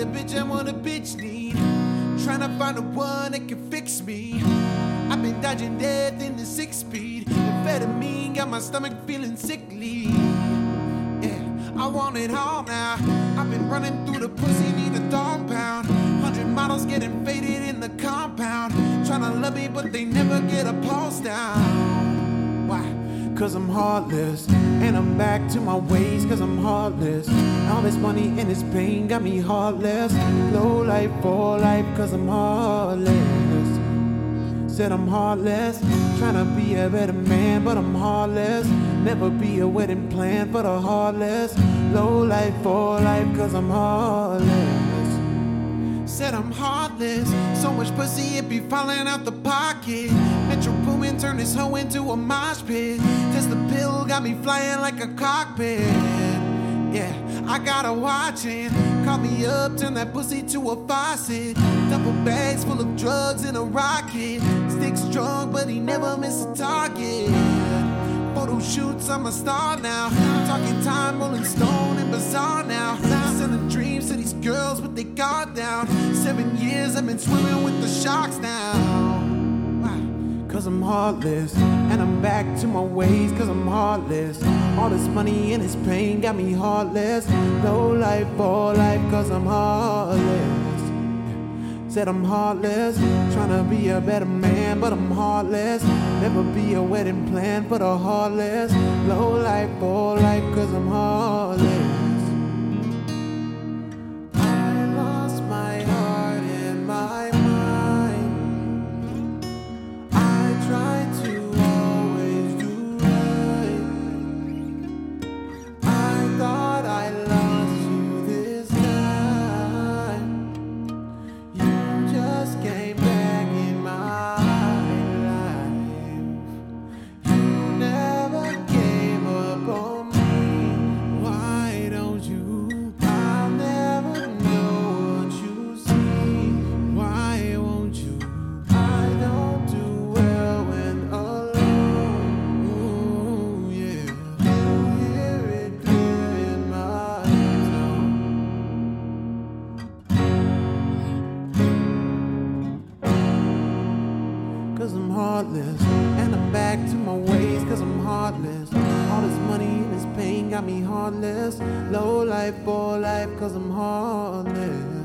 a bitch and what a bitch need. Trying to find the one that can fix me. I've been dodging death in the six speed. Amphetamine got my stomach feeling sickly. Yeah, I want it all now. I've been running through the pussy, need a dog pound. Hundred models getting faded in the compound. Trying to love me, but they never get a pulse down. Cause I'm heartless. And I'm back to my ways, cause I'm heartless. All this money and this pain got me heartless. Low life for life, cause I'm heartless. Said I'm heartless, trying to be a better man, but I'm heartless. Never be a wedding plan for the heartless. Low life for life, cause I'm heartless. Said I'm heartless, so much pussy it be falling out the pocket. Metro Boomin turn this hoe into a mosh pit. Just the pill got me flying like a cockpit. Yeah, I gotta watch it. Call me up, turn that pussy to a faucet. Double bags full of drugs in a rocket. Stick strong, but he never miss a target. Photo shoots, I'm a star now. Talking time, rolling stone and bizarre now. Selling dreams to these girls with their guard down. Seven years I've been swimming with the sharks now. Cause I'm heartless, and I'm back to my ways, cause I'm heartless. All this money and this pain got me heartless. Low life for life, cause I'm heartless. Said I'm heartless, tryna be a better man, but I'm heartless. Never be a wedding plan for the heartless. Low life for life, cause I'm heartless. Cause I'm heartless, and I'm back to my ways, cause I'm heartless. All this money and this pain got me heartless. Low life for life, cause I'm heartless.